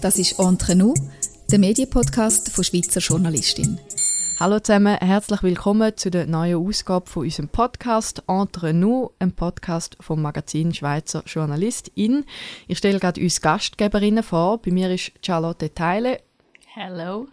Das ist Entre nous, der Medienpodcast von Schweizer Journalistin. Hallo zusammen, herzlich willkommen zu der neuen Ausgabe von unserem Podcast Entre nous, einem Podcast vom Magazin Schweizer Journalistin. Ich stelle gerade uns Gastgeberinnen vor. Bei mir ist Charlotte Teile. Hello.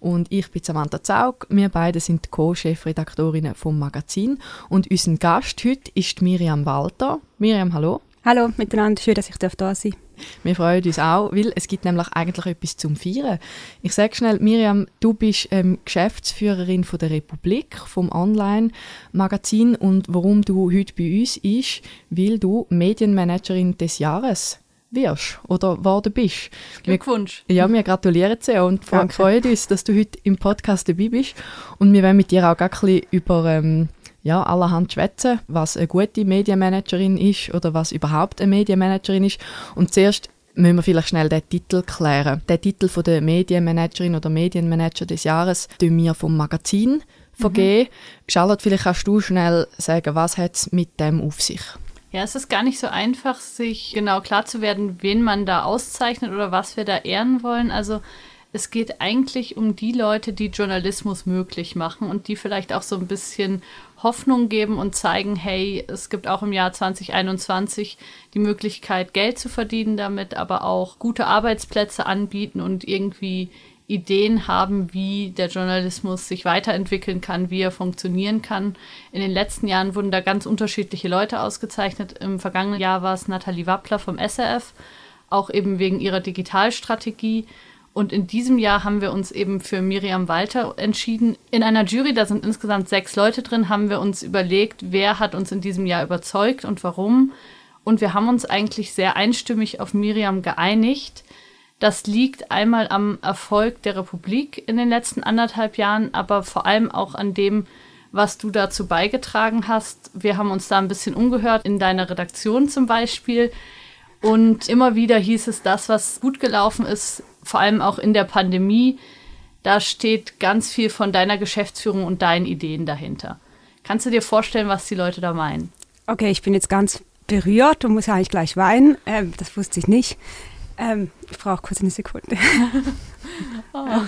Und ich bin Samantha Zaug. Wir beide sind Co-Chefredaktorinnen vom Magazin. Und unser Gast heute ist Miriam Walter. Miriam, hallo. Hallo miteinander, schön, dass ich da sein darf. Wir freuen uns auch, weil es gibt nämlich eigentlich etwas zum Feiern. Ich sage schnell, Miriam, du bist ähm, Geschäftsführerin von der Republik, vom Online-Magazin und warum du heute bei uns ist, weil du Medienmanagerin des Jahres wirst oder geworden bist. Glückwunsch. Wir, ja, wir gratulieren sehr und freuen uns, dass du heute im Podcast dabei bist. Und wir wollen mit dir auch ein bisschen über ähm, ja, allerhand schwätzen, was eine gute Medienmanagerin ist oder was überhaupt eine Medienmanagerin ist. Und zuerst müssen wir vielleicht schnell den Titel klären. Der Titel von der Medienmanagerin oder Medienmanager des Jahres tun wir vom Magazin vergeben. Mhm. Charlotte, vielleicht kannst du schnell sagen, was hat es mit dem auf sich? Ja, es ist gar nicht so einfach, sich genau klar zu werden, wen man da auszeichnet oder was wir da ehren wollen. Also es geht eigentlich um die Leute, die Journalismus möglich machen und die vielleicht auch so ein bisschen Hoffnung geben und zeigen, hey, es gibt auch im Jahr 2021 die Möglichkeit, Geld zu verdienen damit, aber auch gute Arbeitsplätze anbieten und irgendwie Ideen haben, wie der Journalismus sich weiterentwickeln kann, wie er funktionieren kann. In den letzten Jahren wurden da ganz unterschiedliche Leute ausgezeichnet. Im vergangenen Jahr war es Nathalie Wappler vom SRF, auch eben wegen ihrer Digitalstrategie. Und in diesem Jahr haben wir uns eben für Miriam Walter entschieden. In einer Jury, da sind insgesamt sechs Leute drin, haben wir uns überlegt, wer hat uns in diesem Jahr überzeugt und warum. Und wir haben uns eigentlich sehr einstimmig auf Miriam geeinigt. Das liegt einmal am Erfolg der Republik in den letzten anderthalb Jahren, aber vor allem auch an dem, was du dazu beigetragen hast. Wir haben uns da ein bisschen umgehört, in deiner Redaktion zum Beispiel. Und immer wieder hieß es, das, was gut gelaufen ist, vor allem auch in der Pandemie, da steht ganz viel von deiner Geschäftsführung und deinen Ideen dahinter. Kannst du dir vorstellen, was die Leute da meinen? Okay, ich bin jetzt ganz berührt und muss eigentlich gleich weinen. Ähm, das wusste ich nicht. Ähm, ich brauche kurz eine Sekunde. oh.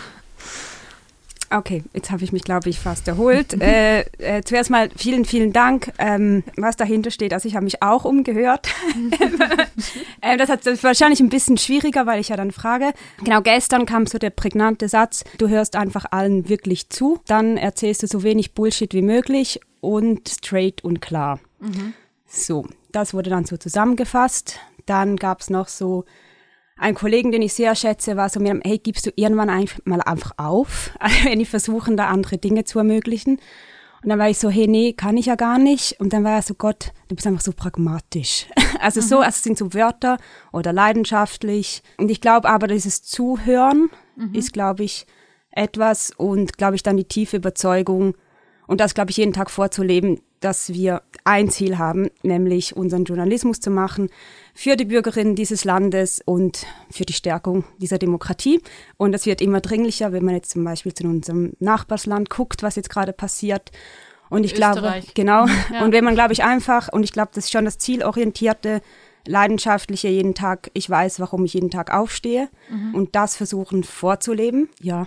Okay, jetzt habe ich mich, glaube ich, fast erholt. äh, äh, zuerst mal vielen, vielen Dank, ähm, was dahinter steht. Also ich habe mich auch umgehört. äh, das, hat, das wahrscheinlich ein bisschen schwieriger, weil ich ja dann frage. Genau, gestern kam so der prägnante Satz, du hörst einfach allen wirklich zu, dann erzählst du so wenig Bullshit wie möglich und straight und klar. Mhm. So, das wurde dann so zusammengefasst. Dann gab es noch so ein Kollegen, den ich sehr schätze, war so mir, hey, gibst du irgendwann einfach mal einfach auf, also wenn ich versuchen, da andere Dinge zu ermöglichen. Und dann war ich so, hey, nee, kann ich ja gar nicht. Und dann war er so, Gott, du bist einfach so pragmatisch. Also mhm. so, also es sind so Wörter oder leidenschaftlich. Und ich glaube aber, dieses Zuhören mhm. ist, glaube ich, etwas und, glaube ich, dann die tiefe Überzeugung und das, glaube ich, jeden Tag vorzuleben, dass wir ein Ziel haben, nämlich unseren Journalismus zu machen für die Bürgerinnen dieses Landes und für die Stärkung dieser Demokratie. Und das wird immer dringlicher, wenn man jetzt zum Beispiel zu unserem Nachbarsland guckt, was jetzt gerade passiert. Und ich Österreich. glaube, genau. Ja. Und wenn man, glaube ich, einfach, und ich glaube, das ist schon das zielorientierte, leidenschaftliche jeden Tag, ich weiß, warum ich jeden Tag aufstehe mhm. und das versuchen vorzuleben, ja,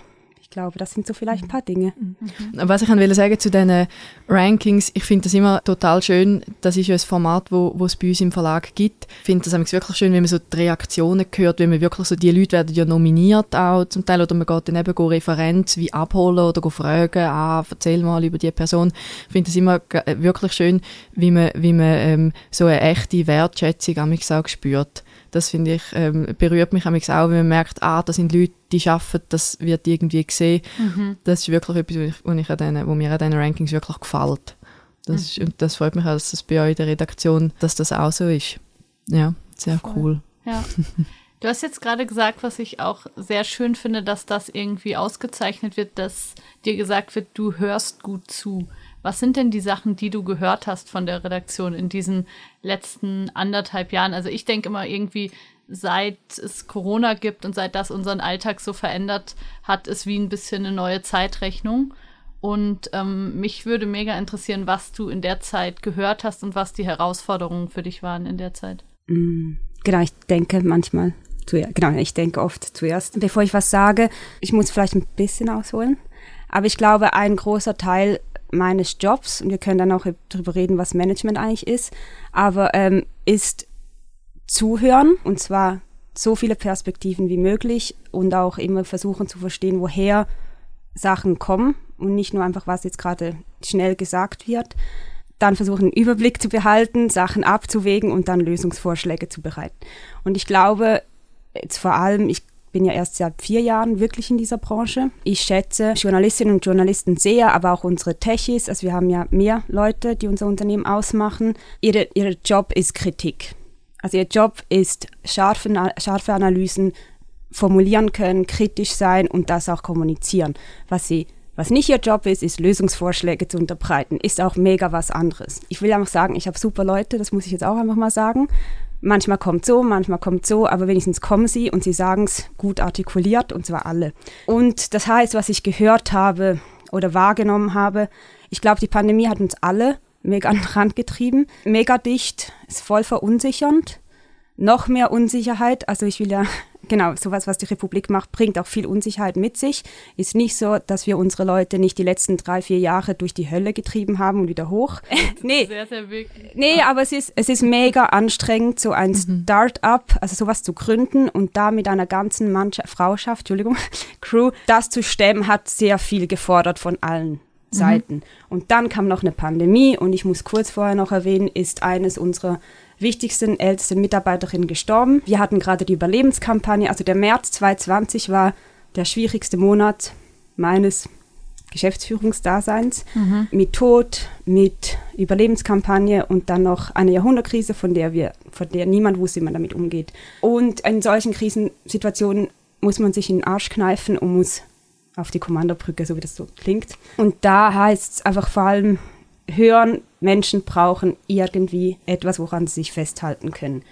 glaube, das sind so vielleicht ein paar Dinge. Mhm. Was ich will sagen zu diesen Rankings, ich finde das immer total schön. Das ist ja ein Format, wo, wo es bei uns im Verlag gibt. Ich finde das wirklich schön, wenn man so die Reaktionen hört, wenn man wirklich so, die Leute werden ja nominiert auch zum Teil oder man geht dann eben Referenz wie abholen oder fragen, ah, erzähl mal über die Person. Ich finde das immer wirklich schön, wie man, wie man ähm, so eine echte Wertschätzung am auch spürt. Das finde ich, ähm, berührt mich auch, wenn man merkt, ah, das sind Leute, die arbeiten, das wird irgendwie gesehen. Mhm. Das ist wirklich etwas, wo, ich an denen, wo mir an diesen Rankings wirklich gefällt. Das, mhm. ist, und das freut mich auch, dass das bei euch in der Redaktion, dass das auch so ist. Ja, sehr Voll. cool. Ja. Du hast jetzt gerade gesagt, was ich auch sehr schön finde, dass das irgendwie ausgezeichnet wird, dass dir gesagt wird, du hörst gut zu. Was sind denn die Sachen, die du gehört hast von der Redaktion in diesen letzten anderthalb Jahren? Also ich denke immer irgendwie, seit es Corona gibt und seit das unseren Alltag so verändert hat, ist wie ein bisschen eine neue Zeitrechnung. Und ähm, mich würde mega interessieren, was du in der Zeit gehört hast und was die Herausforderungen für dich waren in der Zeit. Mm, genau, ich denke manchmal genau, ich denke oft zuerst, bevor ich was sage. Ich muss vielleicht ein bisschen ausholen. Aber ich glaube, ein großer Teil meines Jobs, und wir können dann auch darüber reden, was Management eigentlich ist, aber ähm, ist zuhören und zwar so viele Perspektiven wie möglich und auch immer versuchen zu verstehen, woher Sachen kommen und nicht nur einfach, was jetzt gerade schnell gesagt wird. Dann versuchen, einen Überblick zu behalten, Sachen abzuwägen und dann Lösungsvorschläge zu bereiten. Und ich glaube, jetzt vor allem, ich bin ja erst seit vier Jahren wirklich in dieser Branche. Ich schätze Journalistinnen und Journalisten sehr, aber auch unsere Techies. Also wir haben ja mehr Leute, die unser Unternehmen ausmachen. Ihre, ihr Job ist Kritik. Also ihr Job ist scharfe, scharfe Analysen formulieren können, kritisch sein und das auch kommunizieren. Was sie was nicht ihr Job ist, ist Lösungsvorschläge zu unterbreiten. Ist auch mega was anderes. Ich will einfach sagen, ich habe super Leute, das muss ich jetzt auch einfach mal sagen. Manchmal kommt so, manchmal kommt so, aber wenigstens kommen sie und sie sagen es gut artikuliert und zwar alle. Und das heißt, was ich gehört habe oder wahrgenommen habe, ich glaube, die Pandemie hat uns alle mega an den Rand getrieben. Mega dicht, ist voll verunsichernd. Noch mehr Unsicherheit. Also ich will ja, genau, sowas, was die Republik macht, bringt auch viel Unsicherheit mit sich. Ist nicht so, dass wir unsere Leute nicht die letzten drei, vier Jahre durch die Hölle getrieben haben und wieder hoch. nee. Sehr, sehr. Nee, aber es ist, es ist mega anstrengend, so ein mhm. Start-up, also sowas zu gründen und da mit einer ganzen Mannschaft, Frauschaft, Entschuldigung, Crew, das zu stemmen, hat sehr viel gefordert von allen. Mhm. Seiten. Mhm. Und dann kam noch eine Pandemie und ich muss kurz vorher noch erwähnen, ist eines unserer wichtigsten, ältesten Mitarbeiterinnen gestorben. Wir hatten gerade die Überlebenskampagne, also der März 2020 war der schwierigste Monat meines Geschäftsführungsdaseins mhm. mit Tod, mit Überlebenskampagne und dann noch eine Jahrhundertkrise, von der wir, von der niemand wusste, wie man damit umgeht. Und in solchen Krisensituationen muss man sich in den Arsch kneifen und muss auf die Kommandobrücke, so wie das so klingt. Und da heißt es einfach vor allem hören, Menschen brauchen irgendwie etwas, woran sie sich festhalten können.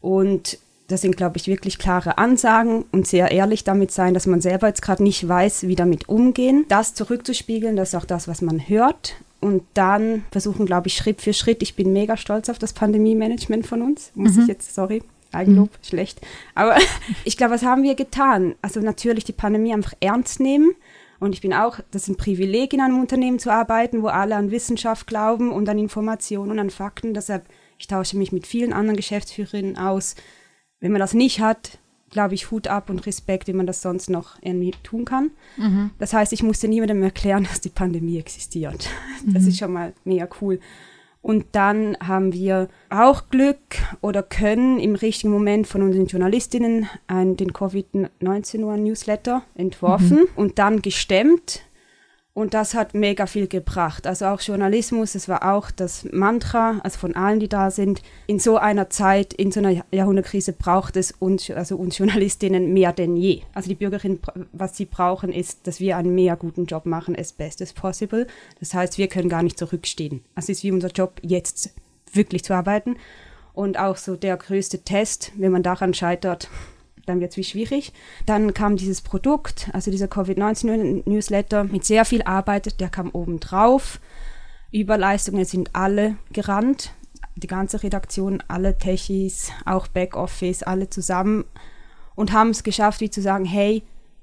Und das sind, glaube ich, wirklich klare Ansagen und sehr ehrlich damit sein, dass man selber jetzt gerade nicht weiß, wie damit umgehen. Das zurückzuspiegeln, das ist auch das, was man hört. Und dann versuchen, glaube ich, Schritt für Schritt. Ich bin mega stolz auf das Pandemie-Management von uns, muss mhm. ich jetzt, sorry, Eigenlob, mhm. schlecht. Aber ich glaube, was haben wir getan? Also natürlich die Pandemie einfach ernst nehmen. Und ich bin auch, das ist ein Privileg, in einem Unternehmen zu arbeiten, wo alle an Wissenschaft glauben und an Informationen und an Fakten. Deshalb, ich tausche mich mit vielen anderen Geschäftsführerinnen aus. Wenn man das nicht hat, glaube ich, Hut ab und Respekt, wie man das sonst noch irgendwie tun kann. Mhm. Das heißt, ich musste niemandem erklären, dass die Pandemie existiert. Das mhm. ist schon mal mega cool. Und dann haben wir auch Glück oder können im richtigen Moment von unseren Journalistinnen einen, den Covid-19-Newsletter entworfen mhm. und dann gestemmt. Und das hat mega viel gebracht. Also auch Journalismus, es war auch das Mantra, also von allen, die da sind. In so einer Zeit, in so einer Jahrhundertkrise braucht es uns, also uns Journalistinnen mehr denn je. Also die Bürgerinnen, was sie brauchen, ist, dass wir einen mehr guten Job machen, as best as possible. Das heißt, wir können gar nicht zurückstehen. Also es ist wie unser Job, jetzt wirklich zu arbeiten. Und auch so der größte Test, wenn man daran scheitert, dann wird es wie schwierig. Dann kam dieses Produkt, also dieser Covid-19-Newsletter mit sehr viel Arbeit, der kam oben drauf. Überleistungen sind alle gerannt, die ganze Redaktion, alle Techies, auch Backoffice, alle zusammen und haben es geschafft, wie zu sagen, hey,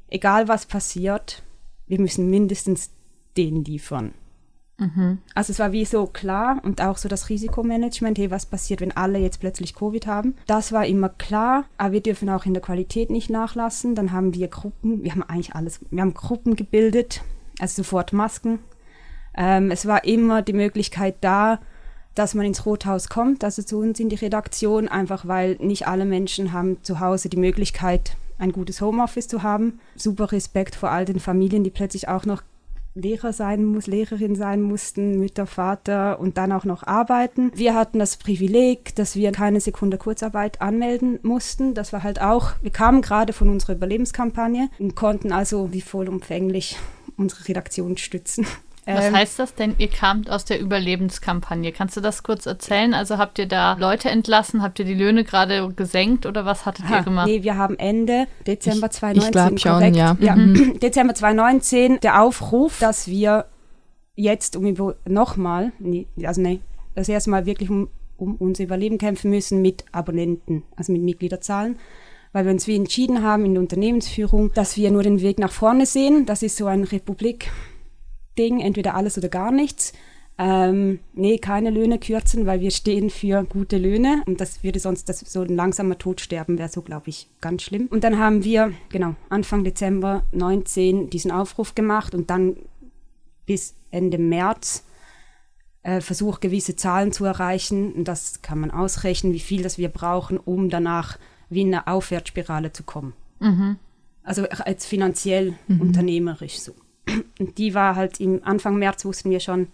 egal was passiert, wir müssen mindestens den liefern. Mhm. Also es war wie so klar und auch so das Risikomanagement, hey, was passiert, wenn alle jetzt plötzlich Covid haben. Das war immer klar, aber wir dürfen auch in der Qualität nicht nachlassen. Dann haben wir Gruppen, wir haben eigentlich alles, wir haben Gruppen gebildet, also sofort Masken. Ähm, es war immer die Möglichkeit da, dass man ins Rothaus kommt, also zu uns in die Redaktion, einfach weil nicht alle Menschen haben zu Hause die Möglichkeit, ein gutes Homeoffice zu haben. Super Respekt vor all den Familien, die plötzlich auch noch Lehrer sein muss, Lehrerin sein mussten, Mütter, Vater und dann auch noch arbeiten. Wir hatten das Privileg, dass wir keine Sekunde Kurzarbeit anmelden mussten. Das war halt auch, wir kamen gerade von unserer Überlebenskampagne und konnten also wie vollumfänglich unsere Redaktion stützen. Was ähm, heißt das denn? Ihr kamt aus der Überlebenskampagne. Kannst du das kurz erzählen? Also habt ihr da Leute entlassen? Habt ihr die Löhne gerade gesenkt oder was hattet aha, ihr gemacht? Nee, wir haben Ende Dezember 2019. Ich glaube schon, ja. ja mhm. Dezember 2019 der Aufruf, dass wir jetzt um nochmal, nee, also nee, das erste Mal wirklich um, um unser Überleben kämpfen müssen mit Abonnenten, also mit Mitgliederzahlen weil wir uns wie entschieden haben in der Unternehmensführung, dass wir nur den Weg nach vorne sehen. Das ist so ein Republik-Ding, entweder alles oder gar nichts. Ähm, nee, keine Löhne kürzen, weil wir stehen für gute Löhne und das würde sonst das, so ein langsamer Tod sterben, wäre so, glaube ich, ganz schlimm. Und dann haben wir, genau, Anfang Dezember 19 diesen Aufruf gemacht und dann bis Ende März äh, versucht, gewisse Zahlen zu erreichen. Und das kann man ausrechnen, wie viel das wir brauchen, um danach wie in eine Aufwärtsspirale zu kommen. Mhm. Also als finanziell, mhm. unternehmerisch so. Die war halt im Anfang März wussten wir schon,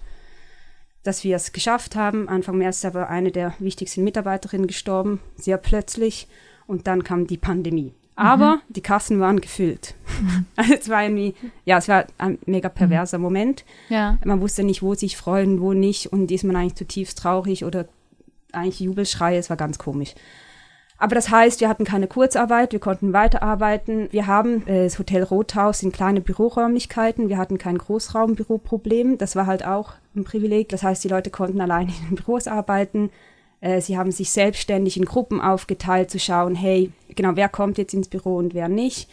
dass wir es geschafft haben. Anfang März ist aber eine der wichtigsten Mitarbeiterinnen gestorben, sehr plötzlich. Und dann kam die Pandemie. Aber mhm. die Kassen waren gefüllt. Mhm. Also es war irgendwie, ja, es war ein mega perverser mhm. Moment. Ja. Man wusste nicht, wo sich freuen, wo nicht. Und ist man eigentlich zutiefst traurig oder eigentlich Jubelschreie. Es war ganz komisch. Aber das heißt, wir hatten keine Kurzarbeit, wir konnten weiterarbeiten. Wir haben äh, das Hotel Rothaus in kleine Büroräumlichkeiten. Wir hatten kein Großraumbüroproblem. Das war halt auch ein Privileg. Das heißt, die Leute konnten allein in den Büros arbeiten. Äh, sie haben sich selbstständig in Gruppen aufgeteilt, zu schauen, hey, genau, wer kommt jetzt ins Büro und wer nicht.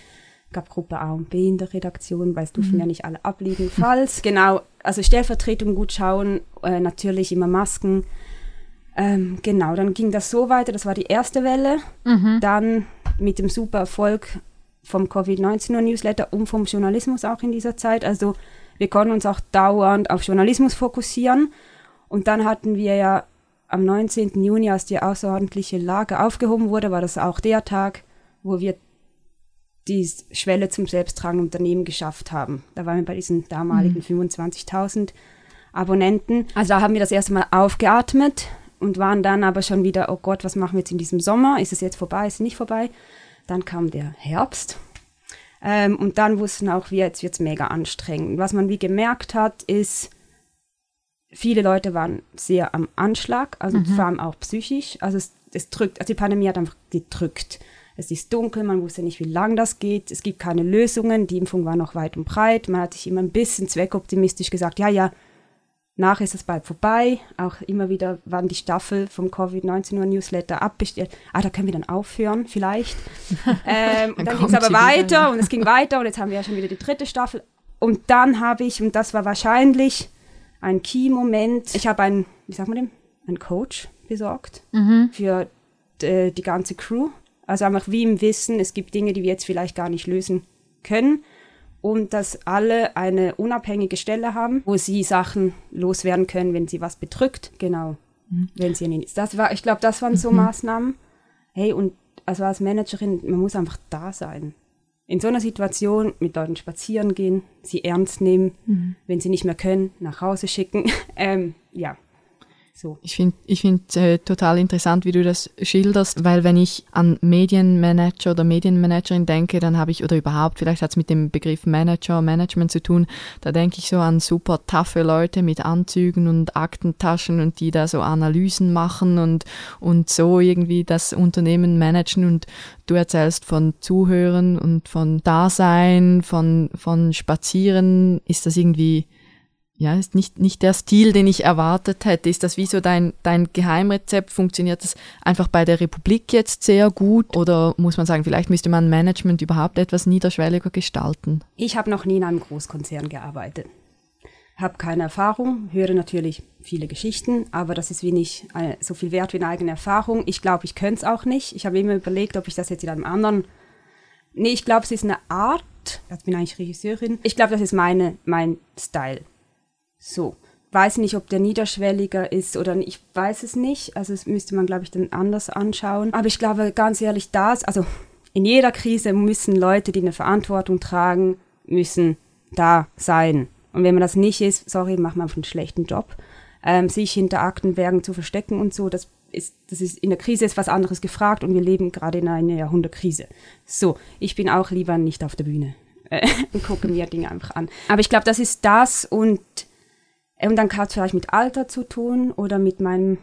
Es gab Gruppe A und B in der Redaktion, weil es mhm. ja nicht alle abliegen, falls. genau, also Stellvertretung gut schauen, äh, natürlich immer Masken. Ähm, genau, dann ging das so weiter, das war die erste Welle. Mhm. Dann mit dem super Erfolg vom Covid-19-Newsletter und vom Journalismus auch in dieser Zeit. Also wir konnten uns auch dauernd auf Journalismus fokussieren. Und dann hatten wir ja am 19. Juni, als die außerordentliche Lage aufgehoben wurde, war das auch der Tag, wo wir die Schwelle zum selbsttragenden Unternehmen geschafft haben. Da waren wir bei diesen damaligen mhm. 25.000 Abonnenten. Also da haben wir das erste Mal aufgeatmet und waren dann aber schon wieder, oh Gott, was machen wir jetzt in diesem Sommer? Ist es jetzt vorbei? Ist es nicht vorbei? Dann kam der Herbst. Ähm, und dann wussten auch wir, jetzt wird es mega anstrengend. Was man wie gemerkt hat, ist, viele Leute waren sehr am Anschlag, also mhm. vor allem auch psychisch. Also es, es drückt, also die Pandemie hat einfach gedrückt. Es ist dunkel, man wusste nicht, wie lang das geht. Es gibt keine Lösungen. Die Impfung war noch weit und breit. Man hat sich immer ein bisschen zweckoptimistisch gesagt, ja, ja, nach ist es bald vorbei. Auch immer wieder waren die Staffel vom Covid-19 Newsletter abbestellt. Ah, da können wir dann aufhören, vielleicht. ähm, dann, dann ging es aber weiter wieder. und es ging weiter und jetzt haben wir ja schon wieder die dritte Staffel. Und dann habe ich, und das war wahrscheinlich ein Key-Moment. Ich habe einen, wie sagt man dem, einen Coach besorgt mhm. für äh, die ganze Crew. Also einfach wie im Wissen, es gibt Dinge, die wir jetzt vielleicht gar nicht lösen können. Und dass alle eine unabhängige Stelle haben, wo sie Sachen loswerden können, wenn sie was bedrückt. Genau. Mhm. Wenn sie nicht. Das war, ich glaube, das waren so mhm. Maßnahmen. Hey, und also als Managerin, man muss einfach da sein in so einer Situation mit Leuten spazieren gehen, sie ernst nehmen, mhm. wenn sie nicht mehr können, nach Hause schicken. ähm, ja, so. Ich finde ich find, äh, total interessant, wie du das schilderst, weil wenn ich an Medienmanager oder Medienmanagerin denke, dann habe ich, oder überhaupt, vielleicht hat es mit dem Begriff Manager, Management zu tun, da denke ich so an super taffe Leute mit Anzügen und Aktentaschen und die da so Analysen machen und, und so irgendwie das Unternehmen managen und du erzählst von Zuhören und von Dasein, von, von Spazieren. Ist das irgendwie ja, ist nicht, nicht der Stil, den ich erwartet hätte. Ist das wie so dein, dein Geheimrezept? Funktioniert das einfach bei der Republik jetzt sehr gut? Oder muss man sagen, vielleicht müsste man Management überhaupt etwas niederschwelliger gestalten? Ich habe noch nie in einem Großkonzern gearbeitet. Habe keine Erfahrung, höre natürlich viele Geschichten, aber das ist wenig äh, so viel wert wie eine eigene Erfahrung. Ich glaube, ich könnte es auch nicht. Ich habe immer überlegt, ob ich das jetzt in einem anderen. Nee, ich glaube, es ist eine Art. Ich bin eigentlich Regisseurin. Ich glaube, das ist meine, mein Style so. Weiß nicht, ob der niederschwelliger ist oder nicht. Ich weiß es nicht. Also, das müsste man, glaube ich, dann anders anschauen. Aber ich glaube, ganz ehrlich, das, also in jeder Krise müssen Leute, die eine Verantwortung tragen, müssen da sein. Und wenn man das nicht ist, sorry, macht man einfach einen schlechten Job. Ähm, sich hinter Aktenbergen zu verstecken und so, das ist, das ist, in der Krise ist was anderes gefragt und wir leben gerade in einer Jahrhundertkrise. So, ich bin auch lieber nicht auf der Bühne und gucke mir Dinge einfach an. Aber ich glaube, das ist das und und dann hat es vielleicht mit Alter zu tun oder mit meinem,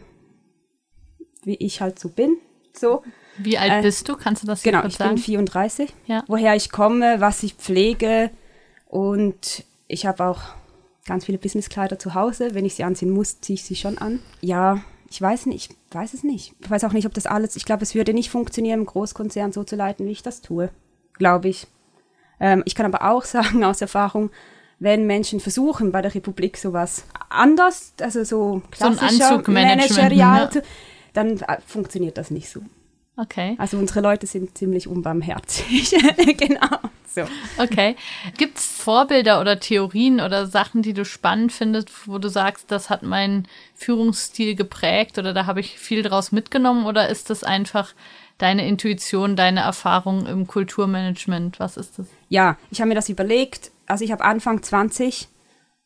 wie ich halt so bin. So. Wie alt äh, bist du? Kannst du das genau, kurz sagen? Genau, ich bin 34. Ja. Woher ich komme, was ich pflege und ich habe auch ganz viele Businesskleider zu Hause. Wenn ich sie anziehen muss, ziehe ich sie schon an. Ja, ich weiß nicht, ich weiß es nicht. Ich weiß auch nicht, ob das alles, ich glaube, es würde nicht funktionieren, im Großkonzern so zu leiten, wie ich das tue. Glaube ich. Ähm, ich kann aber auch sagen, aus Erfahrung, wenn Menschen versuchen, bei der Republik sowas anders, also so klassischer so Managerial, ja. dann äh, funktioniert das nicht so. Okay. Also unsere Leute sind ziemlich unbarmherzig. genau. So. Okay. Gibt es Vorbilder oder Theorien oder Sachen, die du spannend findest, wo du sagst, das hat meinen Führungsstil geprägt oder da habe ich viel draus mitgenommen oder ist das einfach deine Intuition, deine Erfahrung im Kulturmanagement? Was ist das? Ja, ich habe mir das überlegt. Also ich habe Anfang 20,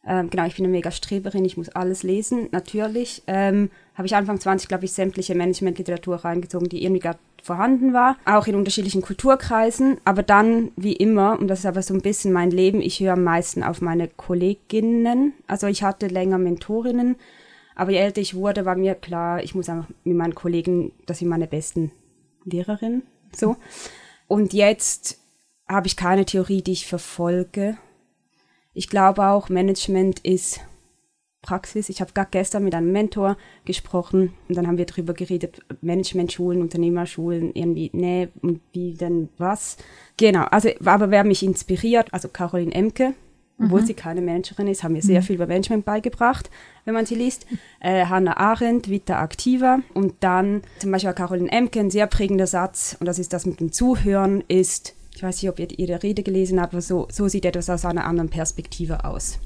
ähm, genau, ich bin eine mega Streberin, ich muss alles lesen, natürlich. Ähm, habe ich Anfang 20, glaube ich, sämtliche Managementliteratur reingezogen, die irgendwie gerade vorhanden war, auch in unterschiedlichen Kulturkreisen. Aber dann, wie immer, und das ist aber so ein bisschen mein Leben, ich höre am meisten auf meine Kolleginnen. Also ich hatte länger Mentorinnen, aber je älter ich wurde, war mir klar, ich muss einfach mit meinen Kollegen, das sind meine besten Lehrerinnen. So. Und jetzt habe ich keine Theorie, die ich verfolge. Ich glaube auch, Management ist Praxis. Ich habe gerade gestern mit einem Mentor gesprochen und dann haben wir darüber geredet, Managementschulen, Unternehmerschulen, irgendwie, nee, und wie denn was. Genau, also, aber wer mich inspiriert, also Caroline Emke, obwohl mhm. sie keine Managerin ist, haben mir sehr mhm. viel über Management beigebracht, wenn man sie liest. Äh, Hannah Arendt, Vita Activa und dann zum Beispiel Caroline Emke, ein sehr prägender Satz, und das ist das mit dem Zuhören, ist, ich weiß nicht, ob ihr ihre Rede gelesen habt, aber so, so sieht etwas aus einer anderen Perspektive aus.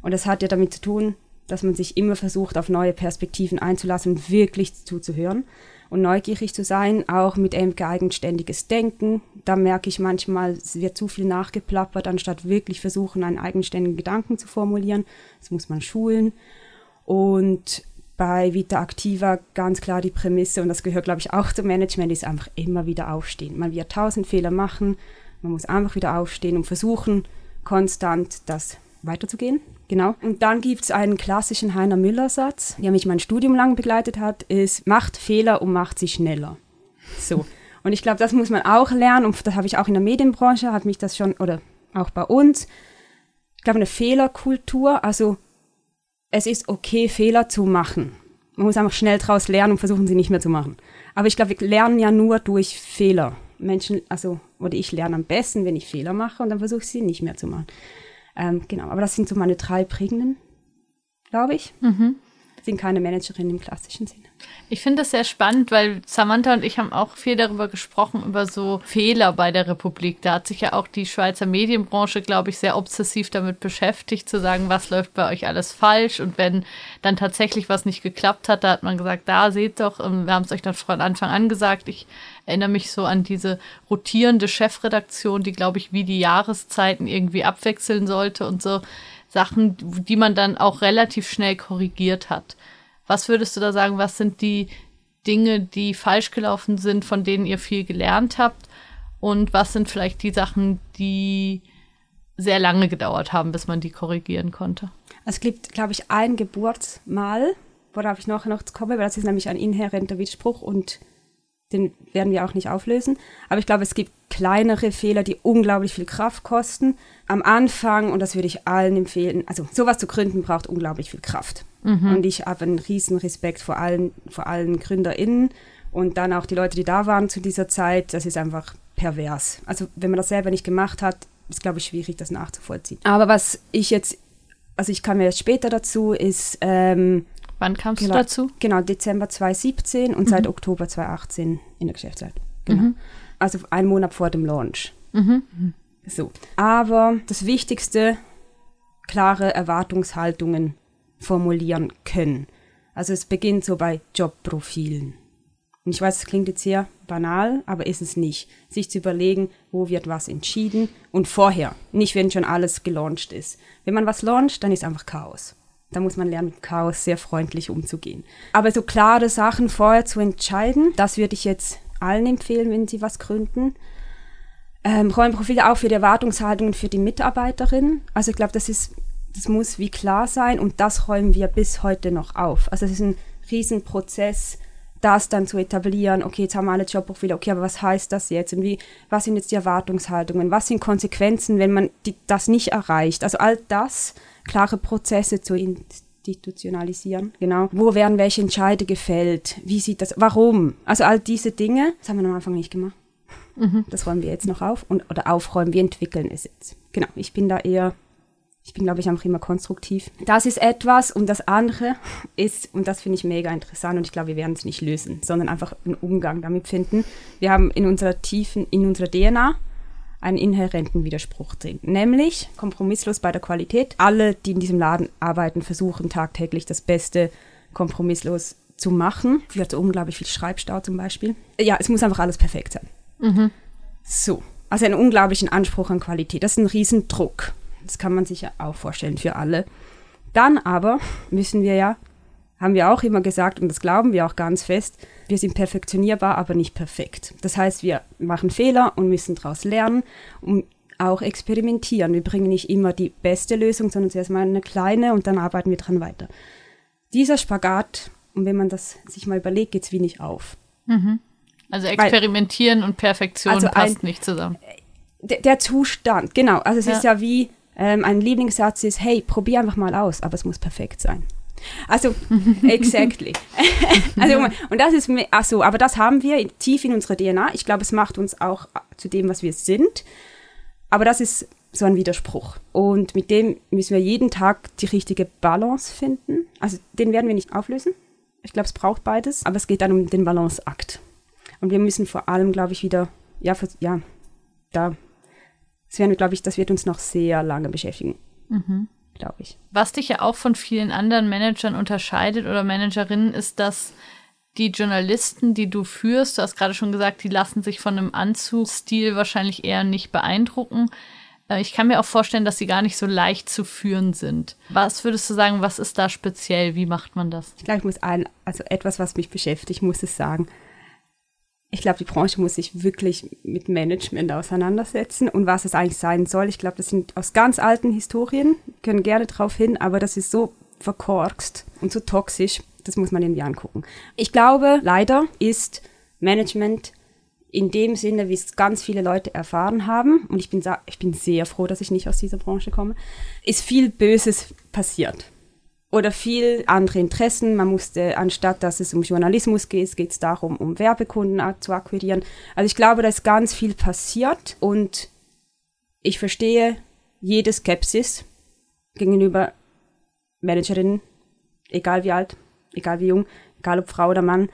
Und das hat ja damit zu tun, dass man sich immer versucht, auf neue Perspektiven einzulassen und wirklich zuzuhören und neugierig zu sein, auch mit eigenständiges Denken. Da merke ich manchmal, es wird zu viel nachgeplappert, anstatt wirklich versuchen, einen eigenständigen Gedanken zu formulieren. Das muss man schulen. Und bei Vita Activa ganz klar die Prämisse, und das gehört, glaube ich, auch zum Management, ist einfach immer wieder aufstehen. Man wird tausend Fehler machen, man muss einfach wieder aufstehen und versuchen, konstant das weiterzugehen. Genau. Und dann gibt es einen klassischen Heiner Müller-Satz, der mich mein Studium lang begleitet hat, ist, macht Fehler und macht sie schneller. So. Und ich glaube, das muss man auch lernen und das habe ich auch in der Medienbranche, hat mich das schon, oder auch bei uns, ich glaube, eine Fehlerkultur, also es ist okay, Fehler zu machen. Man muss einfach schnell daraus lernen und versuchen, sie nicht mehr zu machen. Aber ich glaube, wir lernen ja nur durch Fehler. Menschen, also, oder ich lerne am besten, wenn ich Fehler mache und dann versuche ich sie nicht mehr zu machen. Ähm, genau, aber das sind so meine drei prägenden, glaube ich. Mhm. Sind keine Managerin im klassischen Sinne. Ich finde das sehr spannend, weil Samantha und ich haben auch viel darüber gesprochen, über so Fehler bei der Republik. Da hat sich ja auch die Schweizer Medienbranche, glaube ich, sehr obsessiv damit beschäftigt, zu sagen, was läuft bei euch alles falsch. Und wenn dann tatsächlich was nicht geklappt hat, da hat man gesagt, da seht doch, wir haben es euch dann von Anfang an gesagt, ich erinnere mich so an diese rotierende Chefredaktion, die, glaube ich, wie die Jahreszeiten irgendwie abwechseln sollte und so Sachen, die man dann auch relativ schnell korrigiert hat. Was würdest du da sagen, was sind die Dinge, die falsch gelaufen sind, von denen ihr viel gelernt habt? Und was sind vielleicht die Sachen, die sehr lange gedauert haben, bis man die korrigieren konnte? Es gibt, glaube ich, ein Geburtsmal, worauf ich nachher noch komme, weil das ist nämlich ein inhärenter Widerspruch und den werden wir auch nicht auflösen. Aber ich glaube, es gibt kleinere Fehler, die unglaublich viel Kraft kosten. Am Anfang, und das würde ich allen empfehlen, also sowas zu gründen braucht unglaublich viel Kraft. Mhm. Und ich habe einen riesen Respekt vor allen, vor allen GründerInnen und dann auch die Leute, die da waren zu dieser Zeit. Das ist einfach pervers. Also wenn man das selber nicht gemacht hat, ist, glaube ich, schwierig, das nachzuvollziehen. Aber was ich jetzt, also ich kam jetzt später dazu, ist ähm, Wann kamst genau, du dazu? Genau, Dezember 2017 und mhm. seit Oktober 2018 in der Geschäftszeit. Genau. Mhm. Also einen Monat vor dem Launch. Mhm. So. Aber das Wichtigste, klare Erwartungshaltungen formulieren können. Also es beginnt so bei Jobprofilen. Und ich weiß, es klingt jetzt sehr banal, aber ist es nicht. Sich zu überlegen, wo wird was entschieden und vorher, nicht wenn schon alles gelauncht ist. Wenn man was launcht, dann ist einfach Chaos. Da muss man lernen, mit Chaos sehr freundlich umzugehen. Aber so klare Sachen vorher zu entscheiden, das würde ich jetzt allen empfehlen, wenn sie was gründen. Ähm, Rollenprofile auch für die Erwartungshaltungen für die Mitarbeiterin. Also ich glaube, das ist, das muss wie klar sein und das räumen wir bis heute noch auf. Also es ist ein Riesenprozess, das dann zu etablieren, okay, jetzt haben wir alle Jobprofile, okay, aber was heißt das jetzt? Und wie, was sind jetzt die Erwartungshaltungen? Was sind Konsequenzen, wenn man die, das nicht erreicht? Also all das klare Prozesse zu institutionalisieren, genau. Wo werden welche Entscheide gefällt? Wie sieht das, warum? Also all diese Dinge, das haben wir am Anfang nicht gemacht. Mhm. Das räumen wir jetzt noch auf und, oder aufräumen, wir entwickeln es jetzt. Genau, ich bin da eher, ich bin glaube ich einfach immer konstruktiv. Das ist etwas und das andere ist, und das finde ich mega interessant und ich glaube, wir werden es nicht lösen, sondern einfach einen Umgang damit finden. Wir haben in unserer tiefen, in unserer DNA einen inhärenten Widerspruch drin, nämlich kompromisslos bei der Qualität. Alle, die in diesem Laden arbeiten, versuchen tagtäglich das Beste kompromisslos zu machen. Wir hatten unglaublich viel Schreibstau zum Beispiel. Ja, es muss einfach alles perfekt sein. Mhm. So, also einen unglaublichen Anspruch an Qualität. Das ist ein Riesendruck. Das kann man sich ja auch vorstellen für alle. Dann aber müssen wir ja, haben wir auch immer gesagt, und das glauben wir auch ganz fest, wir sind perfektionierbar, aber nicht perfekt. Das heißt, wir machen Fehler und müssen daraus lernen und auch experimentieren. Wir bringen nicht immer die beste Lösung, sondern zuerst mal eine kleine und dann arbeiten wir dran weiter. Dieser Spagat, und wenn man das sich mal überlegt, geht es wie nicht auf. Mhm. Also experimentieren Weil, und Perfektion also passt ein, nicht zusammen. Der, der, Zustand, genau. Also es ja. ist ja wie, ähm, ein Lieblingssatz ist, hey, probier einfach mal aus, aber es muss perfekt sein. Also, exactly. also, und das ist, ach so, aber das haben wir tief in unserer DNA. Ich glaube, es macht uns auch zu dem, was wir sind. Aber das ist so ein Widerspruch. Und mit dem müssen wir jeden Tag die richtige Balance finden. Also, den werden wir nicht auflösen. Ich glaube, es braucht beides. Aber es geht dann um den Balanceakt. Und wir müssen vor allem, glaube ich, wieder, ja, für, ja, da, das werden, glaube ich, das wird uns noch sehr lange beschäftigen. Mhm. Glaube ich. Was dich ja auch von vielen anderen Managern unterscheidet oder Managerinnen, ist, dass die Journalisten, die du führst, du hast gerade schon gesagt, die lassen sich von einem Anzugsstil wahrscheinlich eher nicht beeindrucken. Äh, ich kann mir auch vorstellen, dass sie gar nicht so leicht zu führen sind. Was würdest du sagen, was ist da speziell? Wie macht man das? Ich glaube, ich muss ein, also etwas, was mich beschäftigt, muss es sagen ich glaube, die Branche muss sich wirklich mit Management auseinandersetzen und was es eigentlich sein soll. Ich glaube, das sind aus ganz alten Historien, können gerne drauf hin, aber das ist so verkorkst und so toxisch, das muss man irgendwie angucken. Ich glaube, leider ist Management in dem Sinne, wie es ganz viele Leute erfahren haben, und ich bin, ich bin sehr froh, dass ich nicht aus dieser Branche komme, ist viel Böses passiert oder viel andere Interessen. Man musste, anstatt dass es um Journalismus geht, geht es darum, um Werbekunden zu akquirieren. Also ich glaube, da ist ganz viel passiert und ich verstehe jede Skepsis gegenüber Managerinnen, egal wie alt, egal wie jung, egal ob Frau oder Mann,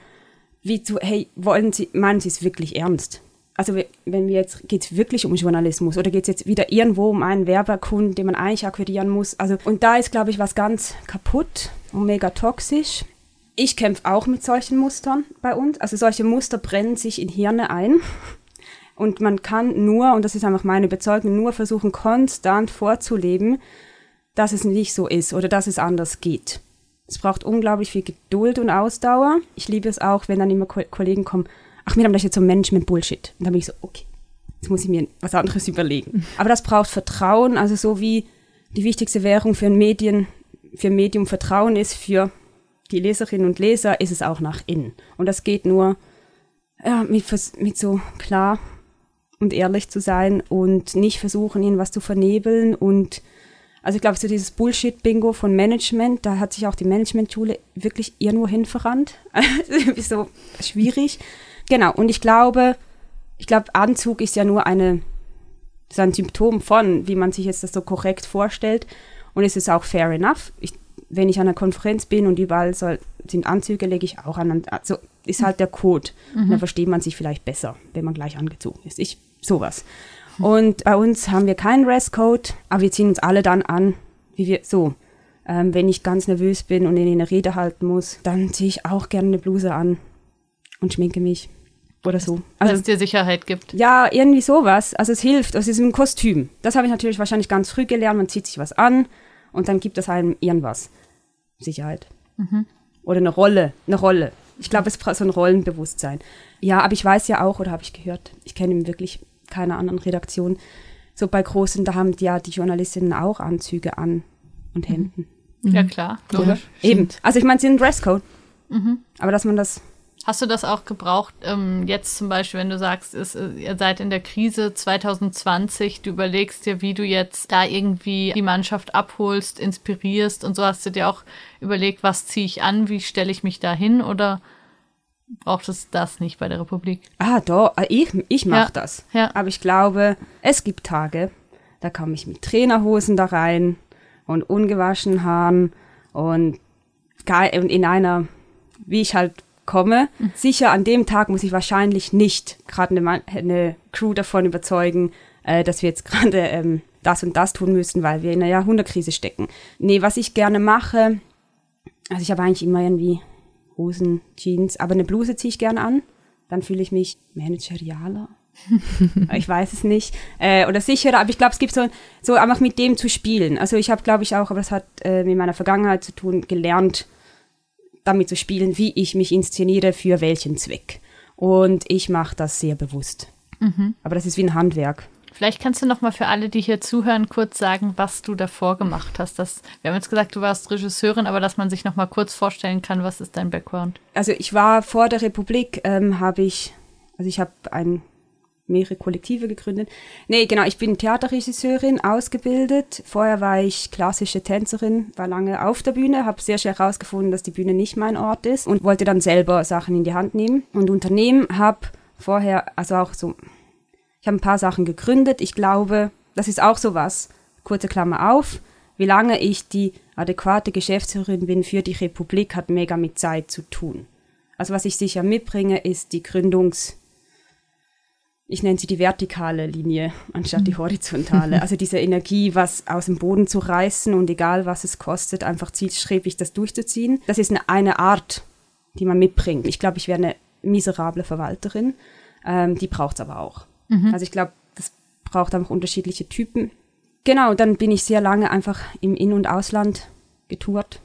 wie zu, hey, wollen Sie, meinen Sie es wirklich ernst? Also wenn wir jetzt, geht es wirklich um Journalismus oder geht es jetzt wieder irgendwo um einen Werberkunden, den man eigentlich akquirieren muss? Also, und da ist, glaube ich, was ganz kaputt und mega toxisch. Ich kämpfe auch mit solchen Mustern bei uns. Also solche Muster brennen sich in Hirne ein. Und man kann nur, und das ist einfach meine Überzeugung, nur versuchen, konstant vorzuleben, dass es nicht so ist oder dass es anders geht. Es braucht unglaublich viel Geduld und Ausdauer. Ich liebe es auch, wenn dann immer Ko Kollegen kommen, ach, wir haben das jetzt so Management-Bullshit. Und dann bin ich so, okay, jetzt muss ich mir was anderes überlegen. Aber das braucht Vertrauen, also so wie die wichtigste Währung für ein Medien, für ein Medium Vertrauen ist, für die Leserinnen und Leser ist es auch nach innen. Und das geht nur ja, mit, mit so klar und ehrlich zu sein und nicht versuchen, irgendwas zu vernebeln und also ich glaube, so dieses Bullshit-Bingo von Management, da hat sich auch die Management-Schule wirklich irgendwo hin verrannt. so schwierig. Genau, und ich glaube, ich glaube, Anzug ist ja nur eine, ist ein Symptom von, wie man sich jetzt das so korrekt vorstellt. Und es ist auch fair enough. Ich, wenn ich an einer Konferenz bin und überall soll, sind Anzüge, lege ich auch an. Also ist halt der Code. Mhm. Dann versteht man sich vielleicht besser, wenn man gleich angezogen ist. Ich, sowas. Und bei uns haben wir keinen Dresscode, aber wir ziehen uns alle dann an, wie wir, so. Ähm, wenn ich ganz nervös bin und in eine Rede halten muss, dann ziehe ich auch gerne eine Bluse an und schminke mich oder so. Also, es dir Sicherheit gibt. Ja, irgendwie sowas. Also es hilft. Es ist ein Kostüm. Das habe ich natürlich wahrscheinlich ganz früh gelernt. Man zieht sich was an und dann gibt es einem irgendwas. Sicherheit. Mhm. Oder eine Rolle. Eine Rolle. Ich glaube, es braucht so ein Rollenbewusstsein. Ja, aber ich weiß ja auch, oder habe ich gehört, ich kenne wirklich keine anderen Redaktionen. So bei großen, da haben ja die Journalistinnen auch Anzüge an und Hemden. Mhm. Ja, klar. Logisch. Ja, eben. Also ich meine, sie sind ein Dresscode. Mhm. Aber dass man das Hast du das auch gebraucht, ähm, jetzt zum Beispiel, wenn du sagst, ist, äh, ihr seid in der Krise 2020, du überlegst dir, wie du jetzt da irgendwie die Mannschaft abholst, inspirierst und so hast du dir auch überlegt, was ziehe ich an, wie stelle ich mich da hin oder braucht es das nicht bei der Republik? Ah, doch, äh, ich, ich mache Ja, das. ja. Aber ich glaube, es gibt Tage, da komme ich mit Trainerhosen da rein und ungewaschen Haaren und in einer, wie ich halt komme. Mhm. Sicher, an dem Tag muss ich wahrscheinlich nicht gerade eine, eine Crew davon überzeugen, äh, dass wir jetzt gerade ähm, das und das tun müssen, weil wir in einer Jahrhundertkrise stecken. Nee, was ich gerne mache, also ich habe eigentlich immer irgendwie Hosen, Jeans, aber eine Bluse ziehe ich gerne an. Dann fühle ich mich managerialer. ich weiß es nicht. Äh, oder sicherer, aber ich glaube, es gibt so, so einfach mit dem zu spielen. Also ich habe, glaube ich, auch, aber das hat äh, mit meiner Vergangenheit zu tun, gelernt, damit zu spielen, wie ich mich inszeniere, für welchen Zweck. Und ich mache das sehr bewusst. Aber das ist wie ein Handwerk. Vielleicht kannst du noch mal für alle, die hier zuhören, kurz sagen, was du davor gemacht hast. Das, wir haben jetzt gesagt, du warst Regisseurin, aber dass man sich noch mal kurz vorstellen kann, was ist dein Background? Also ich war vor der Republik, ähm, habe ich, also ich habe ein mehrere Kollektive gegründet. Nee, genau, ich bin Theaterregisseurin, ausgebildet. Vorher war ich klassische Tänzerin, war lange auf der Bühne, habe sehr schnell herausgefunden, dass die Bühne nicht mein Ort ist und wollte dann selber Sachen in die Hand nehmen und Unternehmen. Habe vorher, also auch so, ich habe ein paar Sachen gegründet. Ich glaube, das ist auch sowas, kurze Klammer auf, wie lange ich die adäquate Geschäftsführerin bin für die Republik, hat mega mit Zeit zu tun. Also was ich sicher mitbringe, ist die Gründungs- ich nenne sie die vertikale Linie anstatt die horizontale. Also diese Energie, was aus dem Boden zu reißen und egal was es kostet, einfach zielstrebig das durchzuziehen. Das ist eine, eine Art, die man mitbringt. Ich glaube, ich wäre eine miserable Verwalterin. Ähm, die braucht es aber auch. Also ich glaube, das braucht einfach unterschiedliche Typen. Genau, dann bin ich sehr lange einfach im In- und Ausland getourt,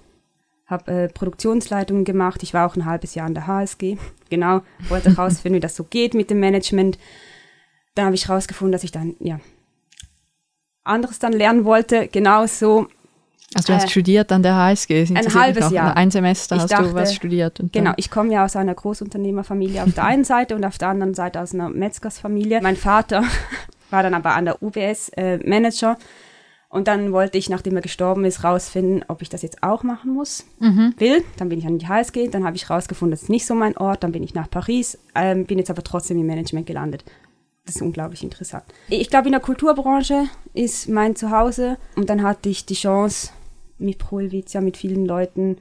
habe äh, Produktionsleitungen gemacht. Ich war auch ein halbes Jahr an der HSG. Genau, wollte herausfinden, wie das so geht mit dem Management. Dann habe ich herausgefunden, dass ich dann, ja, anderes dann lernen wollte. Genau so. Also du hast Äh, studiert an der HSG. das ein halbes. Jahr. Ein Semester Ich hast du dachte- was studiert. Genau, ich komme ja aus einer Großunternehmerfamilie auf der einen Seite und auf der anderen Seite aus einer Metzgersfamilie. Mein Vater war dann aber an der UBS äh, Manager und dann wollte ich, nachdem er gestorben ist, rausfinden, ob ich das jetzt auch machen muss, will. Dann bin ich an die HSG, dann habe ich rausgefunden, das ist nicht so mein Ort, dann bin ich nach Paris, ähm, bin jetzt aber trotzdem im Management gelandet. Das ist unglaublich interessant. Ich glaube, in der Kulturbranche ist mein Zuhause und dann hatte ich die Chance, mit Proelvizia, mit vielen Leuten